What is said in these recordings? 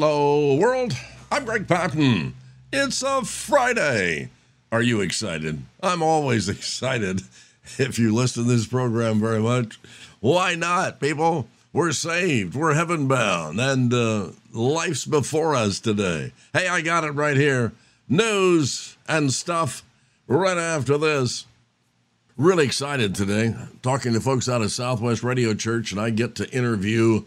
Hello, world. I'm Greg Patten. It's a Friday. Are you excited? I'm always excited. If you listen to this program very much, why not, people? We're saved, we're heaven bound, and uh, life's before us today. Hey, I got it right here. News and stuff right after this. Really excited today, talking to folks out of Southwest Radio Church, and I get to interview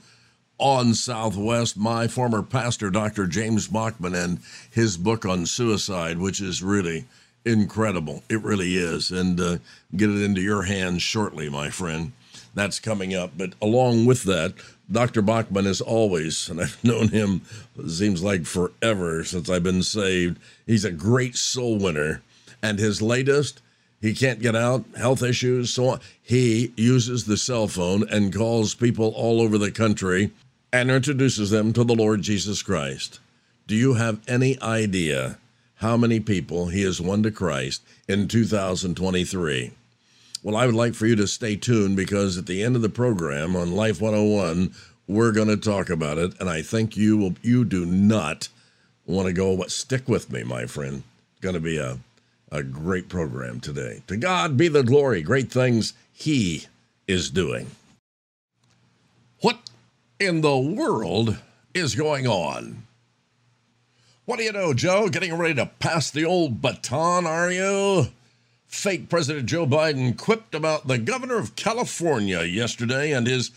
on Southwest, my former pastor, Dr. James Bachman, and his book on suicide, which is really incredible. It really is. And uh, get it into your hands shortly, my friend. That's coming up. But along with that, Dr. Bachman is always, and I've known him, seems like forever since I've been saved. He's a great soul winner. And his latest, he can't get out, health issues, so on. He uses the cell phone and calls people all over the country and introduces them to the Lord Jesus Christ. Do you have any idea how many people he has won to Christ in 2023? Well, I would like for you to stay tuned because at the end of the program on Life 101, we're going to talk about it, and I think you will. You do not want to go. But stick with me, my friend. It's going to be a a great program today. To God be the glory. Great things He is doing. In the world is going on? What do you know, Joe? Getting ready to pass the old baton, are you? Fake President Joe Biden quipped about the governor of California yesterday and his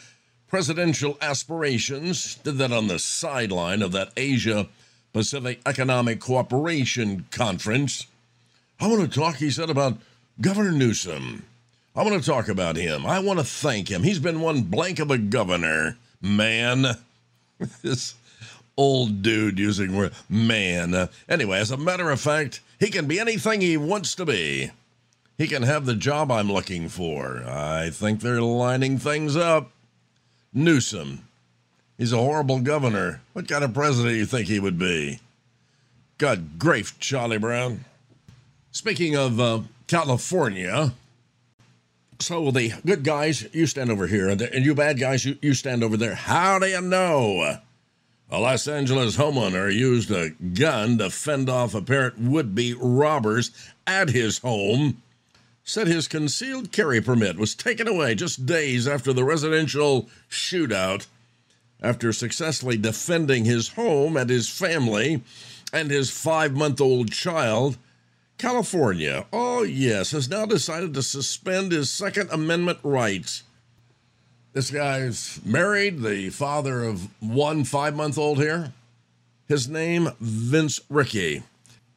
presidential aspirations. Did that on the sideline of that Asia Pacific Economic Cooperation Conference. I want to talk, he said, about Governor Newsom. I want to talk about him. I want to thank him. He's been one blank of a governor man. this old dude using word man. Uh, anyway, as a matter of fact, he can be anything he wants to be. He can have the job I'm looking for. I think they're lining things up. Newsom. He's a horrible governor. What kind of president do you think he would be? God grief, Charlie Brown. Speaking of uh, California, so the good guys, you stand over here, and you bad guys, you, you stand over there. How do you know? A Los Angeles homeowner used a gun to fend off apparent would be robbers at his home. Said his concealed carry permit was taken away just days after the residential shootout. After successfully defending his home and his family and his five month old child, California, oh yes, has now decided to suspend his Second Amendment rights. This guy's married, the father of one five month old here. His name, Vince Rickey.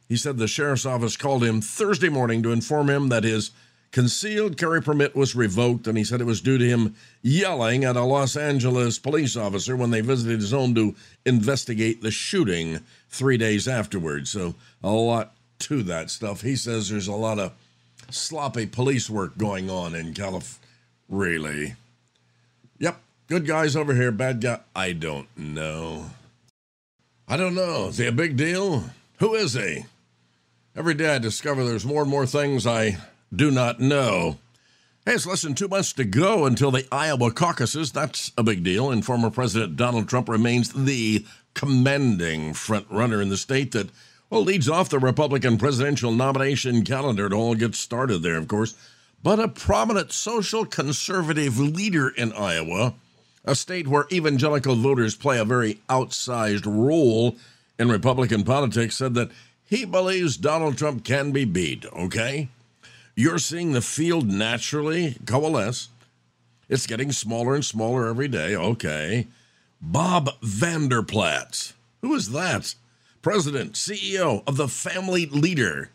He said the sheriff's office called him Thursday morning to inform him that his concealed carry permit was revoked, and he said it was due to him yelling at a Los Angeles police officer when they visited his home to investigate the shooting three days afterwards. So, a lot to that stuff. He says there's a lot of sloppy police work going on in California. Really? Yep. Good guys over here, bad guy. I don't know. I don't know. Is he a big deal? Who is he? Every day I discover there's more and more things I do not know. Hey, it's less than two months to go until the Iowa caucuses. That's a big deal. And former President Donald Trump remains the commanding front runner in the state that well, leads off the Republican presidential nomination calendar. It all gets started there, of course. But a prominent social conservative leader in Iowa, a state where evangelical voters play a very outsized role in Republican politics, said that he believes Donald Trump can be beat, okay? You're seeing the field naturally coalesce. It's getting smaller and smaller every day, okay? Bob Vander Plaats. Who is that? President, CEO of the Family Leader,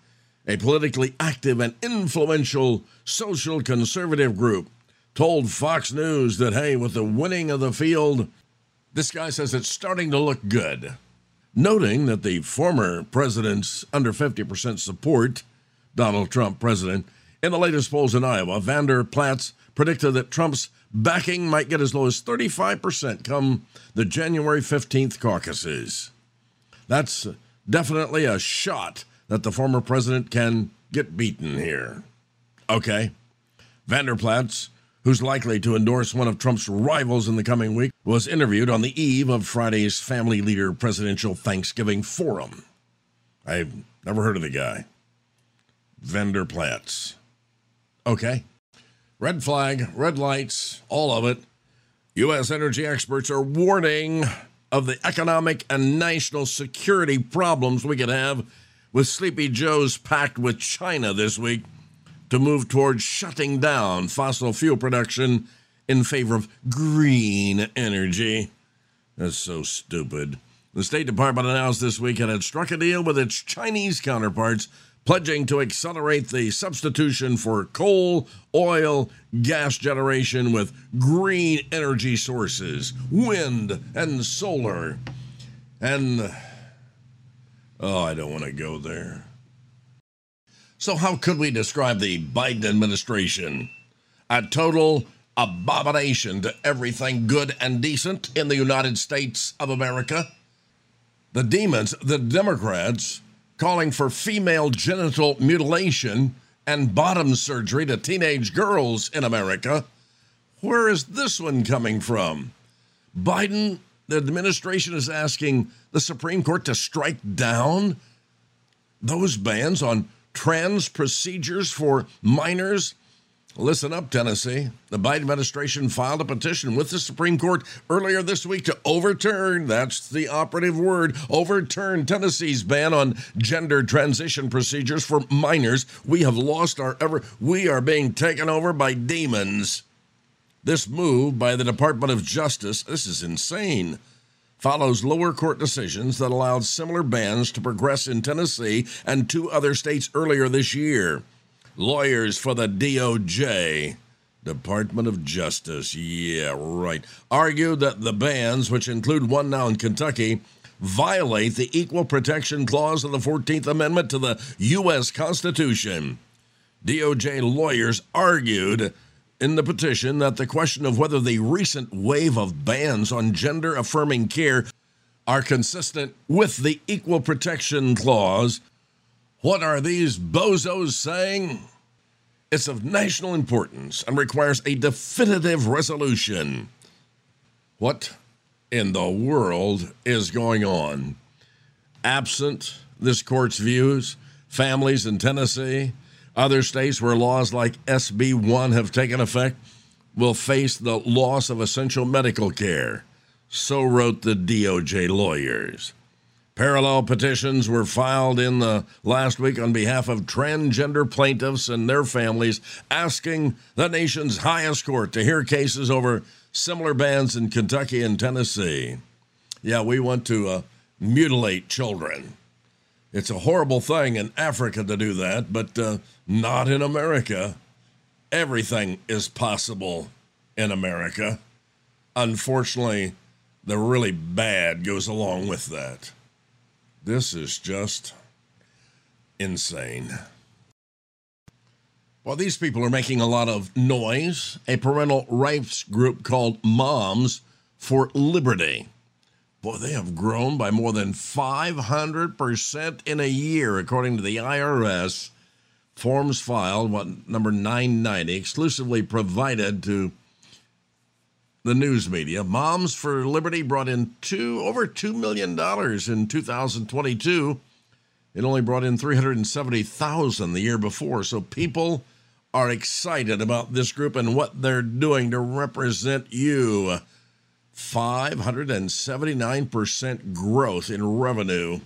a politically active and influential social conservative group, told Fox News that, hey, with the winning of the field, this guy says it's starting to look good. Noting that the former president's under 50% support, Donald Trump president, in the latest polls in Iowa, Vander Plaats predicted that Trump's backing might get as low as 35% come the January 15th caucuses. That's definitely a shot that the former president can get beaten here. Okay. Vander Plaats, who's likely to endorse one of Trump's rivals in the coming week, was interviewed on the eve of Friday's Family Leader Presidential Thanksgiving Forum. I've never heard of the guy. Vander Plaats. Okay. Red flag, red lights, all of it. U.S. energy experts are warning of the economic and national security problems we could have with Sleepy Joe's pact with China this week to move towards shutting down fossil fuel production in favor of green energy. That's so stupid. The State Department announced this week it had struck a deal with its Chinese counterparts, pledging to accelerate the substitution for coal, oil, gas generation with green energy sources, wind, and solar. And, oh, I don't want to go there. So, how could we describe the Biden administration? A total abomination to everything good and decent in the United States of America. The demons, the Democrats, calling for female genital mutilation and bottom surgery to teenage girls in America. Where is this one coming from? Biden, the administration is asking the Supreme Court to strike down those bans on trans procedures for minors Listen up, Tennessee. The Biden administration filed a petition with the Supreme Court earlier this week to overturn, that's the operative word, overturn Tennessee's ban on gender transition procedures for minors. We have lost our ever, we are being taken over by demons. This move by the Department of Justice, this is insane, follows lower court decisions that allowed similar bans to progress in Tennessee and two other states earlier this year. Lawyers for the DOJ, Department of Justice, yeah, right, argued that the bans, which include one now in Kentucky, violate the Equal Protection Clause of the 14th Amendment to the U.S. Constitution. DOJ lawyers argued in the petition that the question of whether the recent wave of bans on gender affirming care are consistent with the Equal Protection Clause what are these bozos saying? It's of national importance and requires a definitive resolution. What in the world is going on? Absent this court's views, families in Tennessee, other states where laws like SB 1 have taken effect, will face the loss of essential medical care. So wrote the DOJ lawyers. Parallel petitions were filed in the last week on behalf of transgender plaintiffs and their families, asking the nation's highest court to hear cases over similar bans in Kentucky and Tennessee. Yeah, we want to uh, mutilate children. It's a horrible thing in Africa to do that, but uh, not in America. Everything is possible in America. Unfortunately, the really bad goes along with that. This is just insane. Well, these people are making a lot of noise. A parental rights group called Moms for Liberty. Boy, they have grown by more than 500% in a year, according to the IRS. Forms filed, what, number 990, exclusively provided to the news media. Moms for Liberty brought in two over two million dollars in 2022. It only brought in 370,000 the year before. So people are excited about this group and what they're doing to represent you. 579% growth in revenue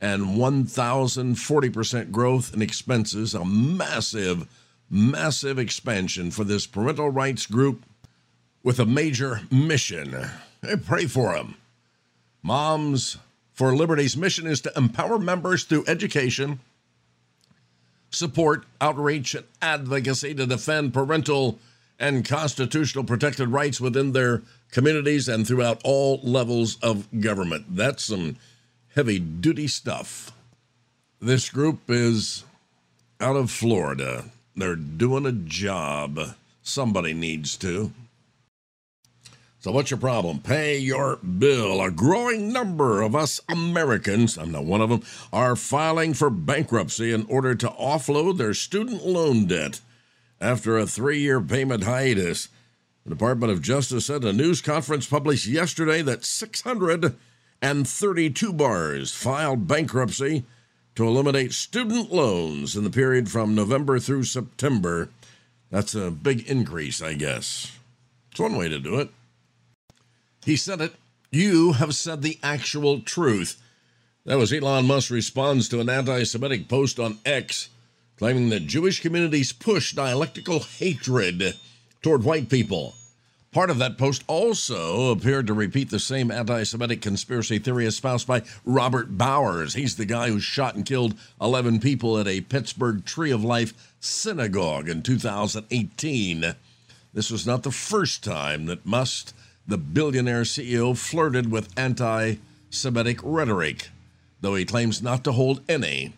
and 1,040% growth in expenses. A massive, massive expansion for this parental rights group with a major mission. Hey, pray for them. Moms for Liberty's mission is to empower members through education, support, outreach, and advocacy to defend parental and constitutional protected rights within their communities and throughout all levels of government. That's some heavy duty stuff. This group is out of Florida. They're doing a job. Somebody needs to. So, what's your problem? Pay your bill. A growing number of us Americans, I'm not one of them, are filing for bankruptcy in order to offload their student loan debt. After a three year payment hiatus, The Department of Justice said a news conference published yesterday that 632 bars filed bankruptcy to eliminate student loans in the period from November through September. That's a big increase, I guess. It's one way to do it. He said it. You have said the actual truth. That was Elon Musk's response to an anti Semitic post on X claiming that Jewish communities push dialectical hatred toward white people. Part of that post also appeared to repeat the same anti Semitic conspiracy theory espoused by Robert Bowers. He's the guy who shot and killed 11 people at a Pittsburgh Tree of Life synagogue in 2018. This was not the first time that Musk, the billionaire CEO, flirted with anti Semitic rhetoric, though he claims not to hold any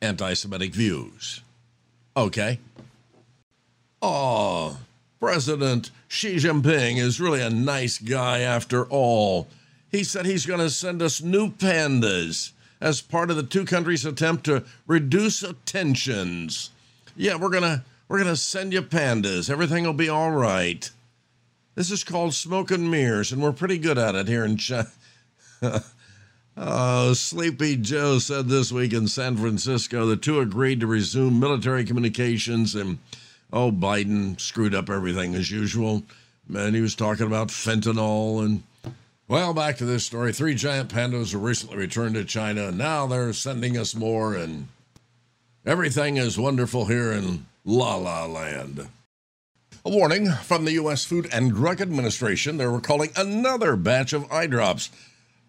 anti Semitic views. Okay. Oh, President Xi Jinping is really a nice guy after all. He said he's going to send us new pandas as part of the two countries' attempt to reduce tensions. Yeah, we're going to we're going to send you pandas. Everything will be all right. This is called smoke and mirrors, and we're pretty good at it here in China. oh, uh, Sleepy Joe said this week in San Francisco the two agreed to resume military communications and oh, Biden screwed up everything as usual. And he was talking about fentanyl and. Well, back to this story. Three giant pandas were recently returned to China, and now they're sending us more, and everything is wonderful here in La La Land. A warning from the U.S. Food and Drug Administration they're recalling another batch of eye drops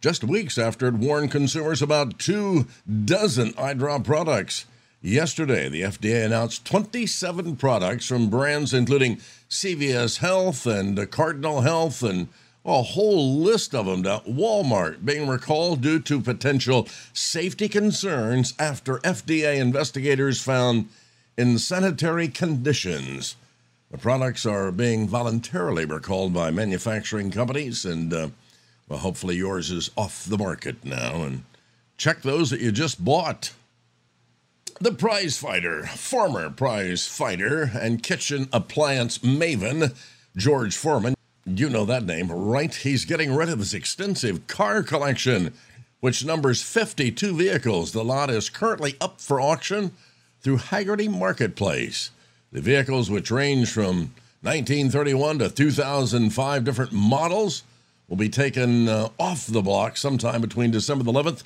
just weeks after it warned consumers about two dozen eye drop products. Yesterday, the FDA announced 27 products from brands including CVS Health and Cardinal Health and a whole list of them to Walmart being recalled due to potential safety concerns after FDA investigators found insanitary conditions. The products are being voluntarily recalled by manufacturing companies, and uh, well, hopefully yours is off the market now. And check those that you just bought. The prize fighter, former prize fighter, and kitchen appliance maven, George Foreman. You know that name, right? He's getting rid of his extensive car collection, which numbers 52 vehicles. The lot is currently up for auction through Hagerty Marketplace. The vehicles, which range from 1931 to 2005 different models, will be taken uh, off the block sometime between December the 11th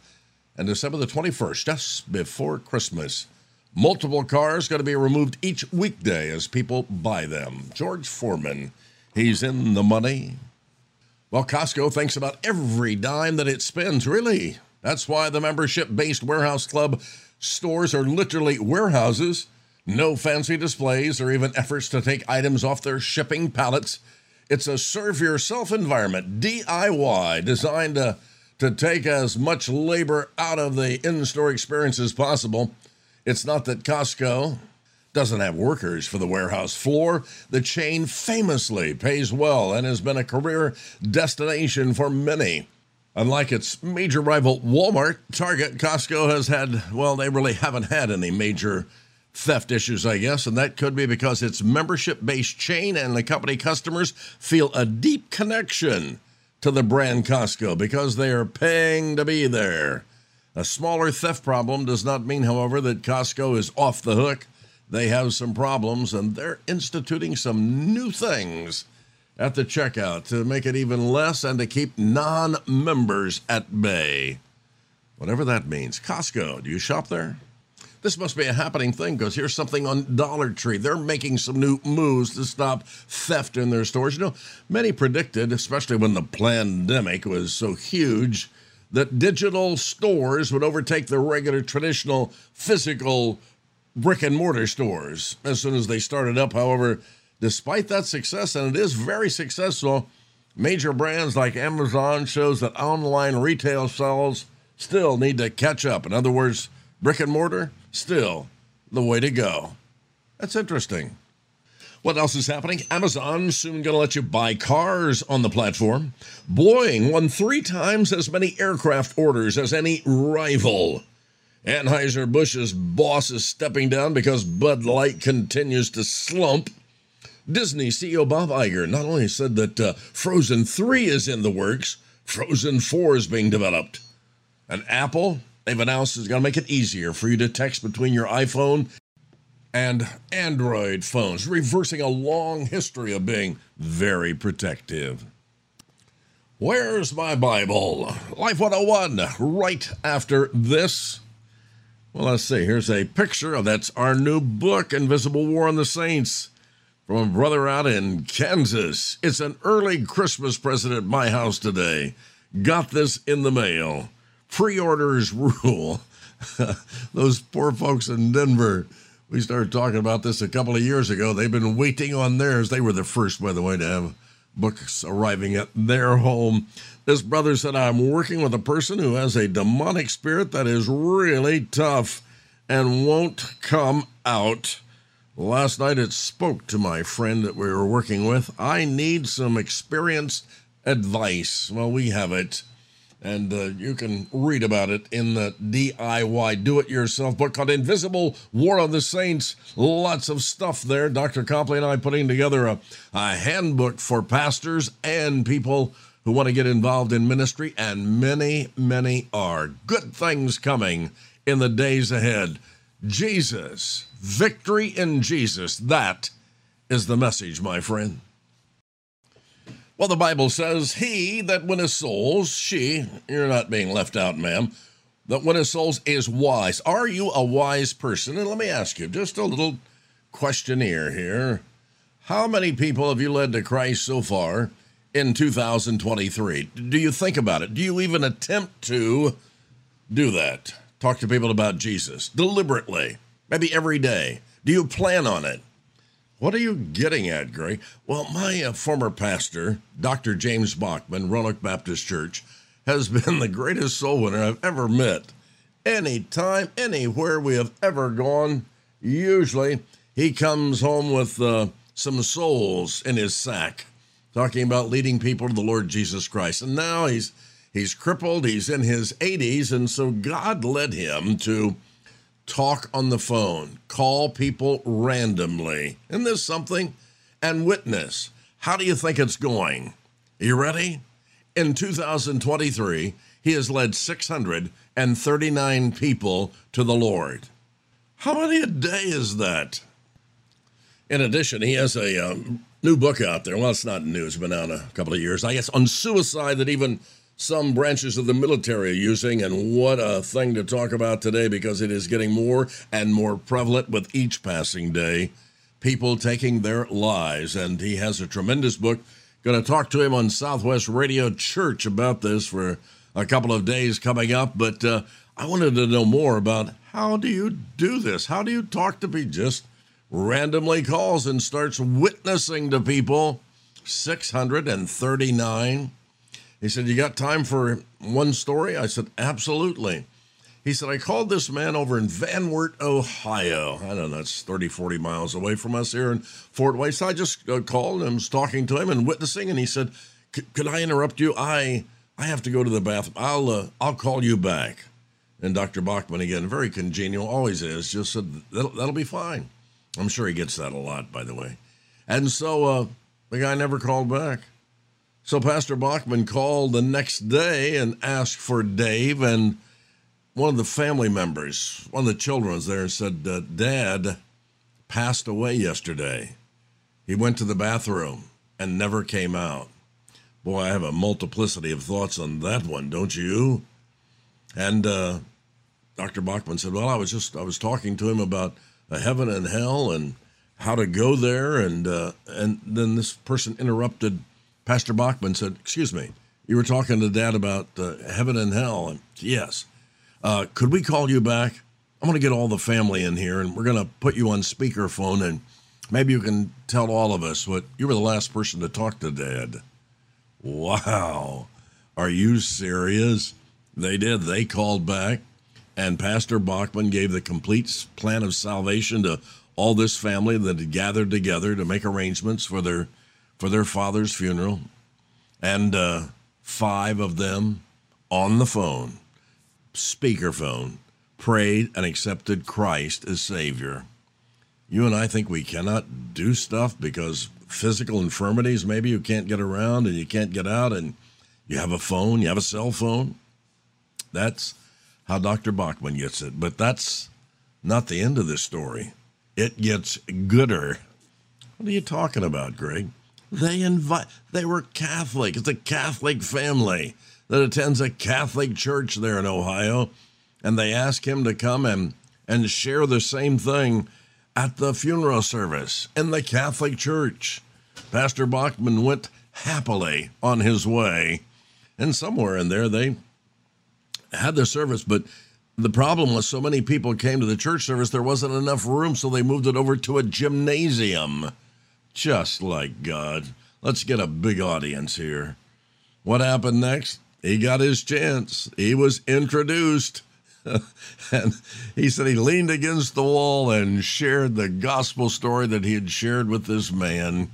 and December the 21st, just before Christmas. Multiple cars going to be removed each weekday as people buy them. George Foreman, he's in the money. Well, Costco thinks about every dime that it spends, really. That's why the membership based warehouse club stores are literally warehouses. No fancy displays or even efforts to take items off their shipping pallets. It's a serve yourself environment, DIY, designed to to take as much labor out of the in store experience as possible. It's not that Costco doesn't have workers for the warehouse floor. The chain famously pays well and has been a career destination for many. Unlike its major rival Walmart, Target, Costco has had, well, they really haven't had any major theft issues, I guess, and that could be because its membership based chain and the company customers feel a deep connection to the brand Costco because they are paying to be there. A smaller theft problem does not mean, however, that Costco is off the hook. They have some problems and they're instituting some new things at the checkout to make it even less and to keep non members at bay. Whatever that means. Costco, do you shop there? This must be a happening thing because here's something on Dollar Tree. They're making some new moves to stop theft in their stores. You know, many predicted, especially when the pandemic was so huge, that digital stores would overtake the regular traditional physical brick and mortar stores as soon as they started up. However, despite that success, and it is very successful, major brands like Amazon shows that online retail sales still need to catch up. In other words, brick and mortar still the way to go. That's interesting. What else is happening? Amazon soon going to let you buy cars on the platform. Boeing won three times as many aircraft orders as any rival. Anheuser-Busch's boss is stepping down because Bud Light continues to slump. Disney CEO Bob Iger not only said that uh, Frozen 3 is in the works, Frozen 4 is being developed. And Apple, they've announced is going to make it easier for you to text between your iPhone and Android phones, reversing a long history of being very protective. Where's my Bible? Life 101, right after this. Well, let's see. Here's a picture of that's our new book, Invisible War on the Saints, from a brother out in Kansas. It's an early Christmas present at my house today. Got this in the mail. Pre orders rule. Those poor folks in Denver. We started talking about this a couple of years ago. They've been waiting on theirs. They were the first, by the way, to have books arriving at their home. This brother said, I'm working with a person who has a demonic spirit that is really tough and won't come out. Last night it spoke to my friend that we were working with. I need some experienced advice. Well, we have it. And uh, you can read about it in the DIY do it yourself book called Invisible War of the Saints. Lots of stuff there. Dr. Copley and I putting together a, a handbook for pastors and people who want to get involved in ministry, and many, many are. Good things coming in the days ahead. Jesus, victory in Jesus. That is the message, my friend. Well, the Bible says, He that winneth souls, she, you're not being left out, ma'am, that winneth souls is wise. Are you a wise person? And let me ask you just a little questionnaire here. How many people have you led to Christ so far in 2023? Do you think about it? Do you even attempt to do that? Talk to people about Jesus deliberately, maybe every day. Do you plan on it? What are you getting at, Gray? Well, my uh, former pastor, Dr. James Bachman, Roanoke Baptist Church, has been the greatest soul winner I've ever met. Anytime, anywhere we have ever gone, usually he comes home with uh, some souls in his sack, talking about leading people to the Lord Jesus Christ. And now he's he's crippled, he's in his 80s, and so God led him to talk on the phone, call people randomly. Isn't this something? And witness. How do you think it's going? Are you ready? In 2023, he has led 639 people to the Lord. How many a day is that? In addition, he has a um, new book out there. Well, it's not new, it's been out a couple of years, I guess, on suicide that even some branches of the military are using. And what a thing to talk about today because it is getting more and more prevalent with each passing day. People taking their lives. And he has a tremendous book. Going to talk to him on Southwest Radio Church about this for a couple of days coming up. But uh, I wanted to know more about how do you do this? How do you talk to people? Just randomly calls and starts witnessing to people. 639 he said, You got time for one story? I said, Absolutely. He said, I called this man over in Van Wert, Ohio. I don't know, it's 30, 40 miles away from us here in Fort Wayne. So I just uh, called and was talking to him and witnessing, and he said, Could I interrupt you? I I have to go to the bathroom. I'll uh, I'll call you back. And Dr. Bachman, again, very congenial, always is, just said, that'll, that'll be fine. I'm sure he gets that a lot, by the way. And so uh, the guy never called back. So Pastor Bachman called the next day and asked for Dave, and one of the family members, one of the children was there and said, uh, Dad passed away yesterday. He went to the bathroom and never came out. Boy, I have a multiplicity of thoughts on that one, don't you? And uh, Dr. Bachman said, Well, I was just, I was talking to him about heaven and hell and how to go there. And, uh, and then this person interrupted Pastor Bachman said, Excuse me, you were talking to dad about uh, heaven and hell. And yes, uh, could we call you back? I'm going to get all the family in here and we're going to put you on speakerphone and maybe you can tell all of us what you were the last person to talk to dad. Wow. Are you serious? They did. They called back and Pastor Bachman gave the complete plan of salvation to all this family that had gathered together to make arrangements for their for their father's funeral, and uh, five of them on the phone, speakerphone, prayed and accepted Christ as Savior. You and I think we cannot do stuff because physical infirmities, maybe you can't get around and you can't get out and you have a phone, you have a cell phone. That's how Dr. Bachman gets it. But that's not the end of this story. It gets gooder. What are you talking about, Greg? They invite they were Catholic. It's a Catholic family that attends a Catholic church there in Ohio. And they ask him to come and, and share the same thing at the funeral service in the Catholic Church. Pastor Bachman went happily on his way. And somewhere in there, they had the service, but the problem was so many people came to the church service, there wasn't enough room, so they moved it over to a gymnasium. Just like God. Let's get a big audience here. What happened next? He got his chance. He was introduced. and he said he leaned against the wall and shared the gospel story that he had shared with this man.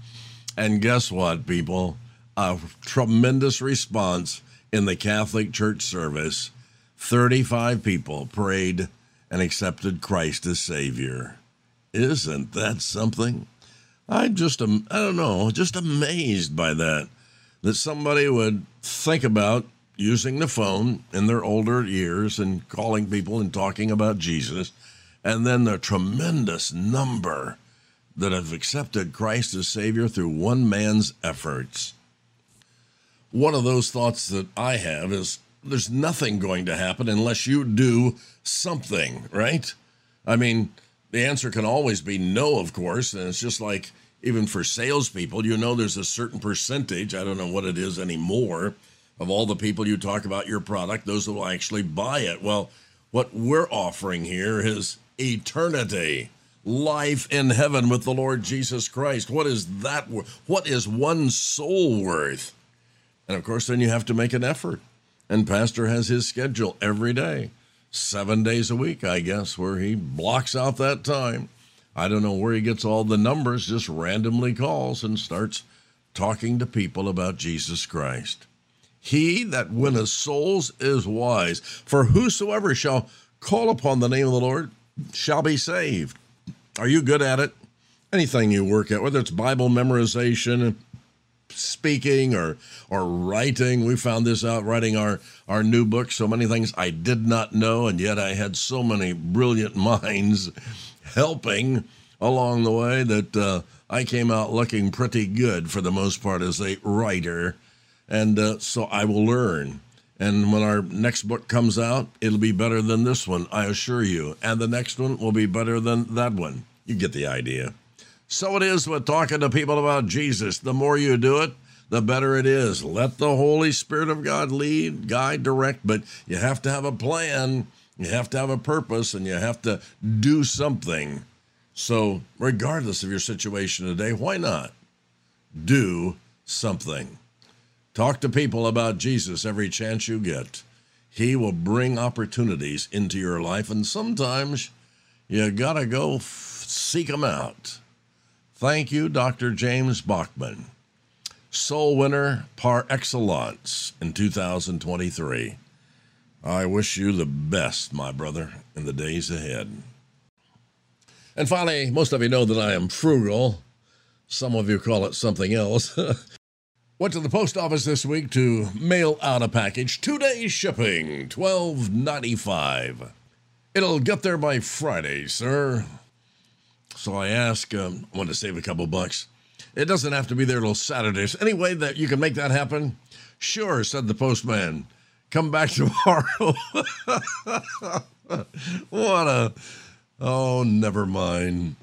And guess what, people? A tremendous response in the Catholic Church service. 35 people prayed and accepted Christ as Savior. Isn't that something? I'm just, I don't know, just amazed by that. That somebody would think about using the phone in their older years and calling people and talking about Jesus, and then the tremendous number that have accepted Christ as Savior through one man's efforts. One of those thoughts that I have is there's nothing going to happen unless you do something, right? I mean, the answer can always be no, of course. And it's just like even for salespeople, you know, there's a certain percentage, I don't know what it is anymore, of all the people you talk about your product, those that will actually buy it. Well, what we're offering here is eternity, life in heaven with the Lord Jesus Christ. What is that? What is one soul worth? And of course, then you have to make an effort. And Pastor has his schedule every day, seven days a week, I guess, where he blocks out that time. I don't know where he gets all the numbers, just randomly calls and starts talking to people about Jesus Christ. He that winneth souls is wise, for whosoever shall call upon the name of the Lord shall be saved. Are you good at it? Anything you work at, whether it's Bible memorization, speaking or or writing. We found this out writing our our new book. So many things I did not know, and yet I had so many brilliant minds helping along the way that uh, I came out looking pretty good for the most part as a writer. And uh, so I will learn. And when our next book comes out, it'll be better than this one, I assure you. And the next one will be better than that one. You get the idea. So it is with talking to people about Jesus. The more you do it, the better it is. Let the Holy Spirit of God lead, guide, direct, but you have to have a plan, you have to have a purpose, and you have to do something. So, regardless of your situation today, why not do something? Talk to people about Jesus every chance you get. He will bring opportunities into your life, and sometimes you gotta go f- seek them out. Thank you, Dr. James Bachman, soul winner par excellence in 2023. I wish you the best, my brother, in the days ahead. And finally, most of you know that I am frugal. Some of you call it something else. Went to the post office this week to mail out a package. Two days shipping, twelve ninety five. It'll get there by Friday, sir. So I ask, um, I want to save a couple bucks. It doesn't have to be there till Saturdays. Any way that you can make that happen? Sure, said the postman. Come back tomorrow. what a. Oh, never mind.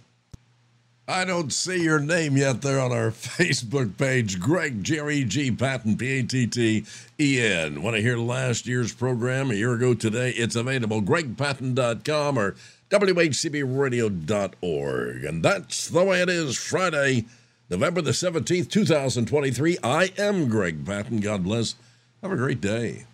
I don't see your name yet there on our Facebook page. Greg, Jerry G. Patten, P A T T E N. Want to hear last year's program a year ago today? It's available. GregPatten.com or WHCBradio.org. And that's the way it is Friday, November the 17th, 2023. I am Greg Patten. God bless. Have a great day.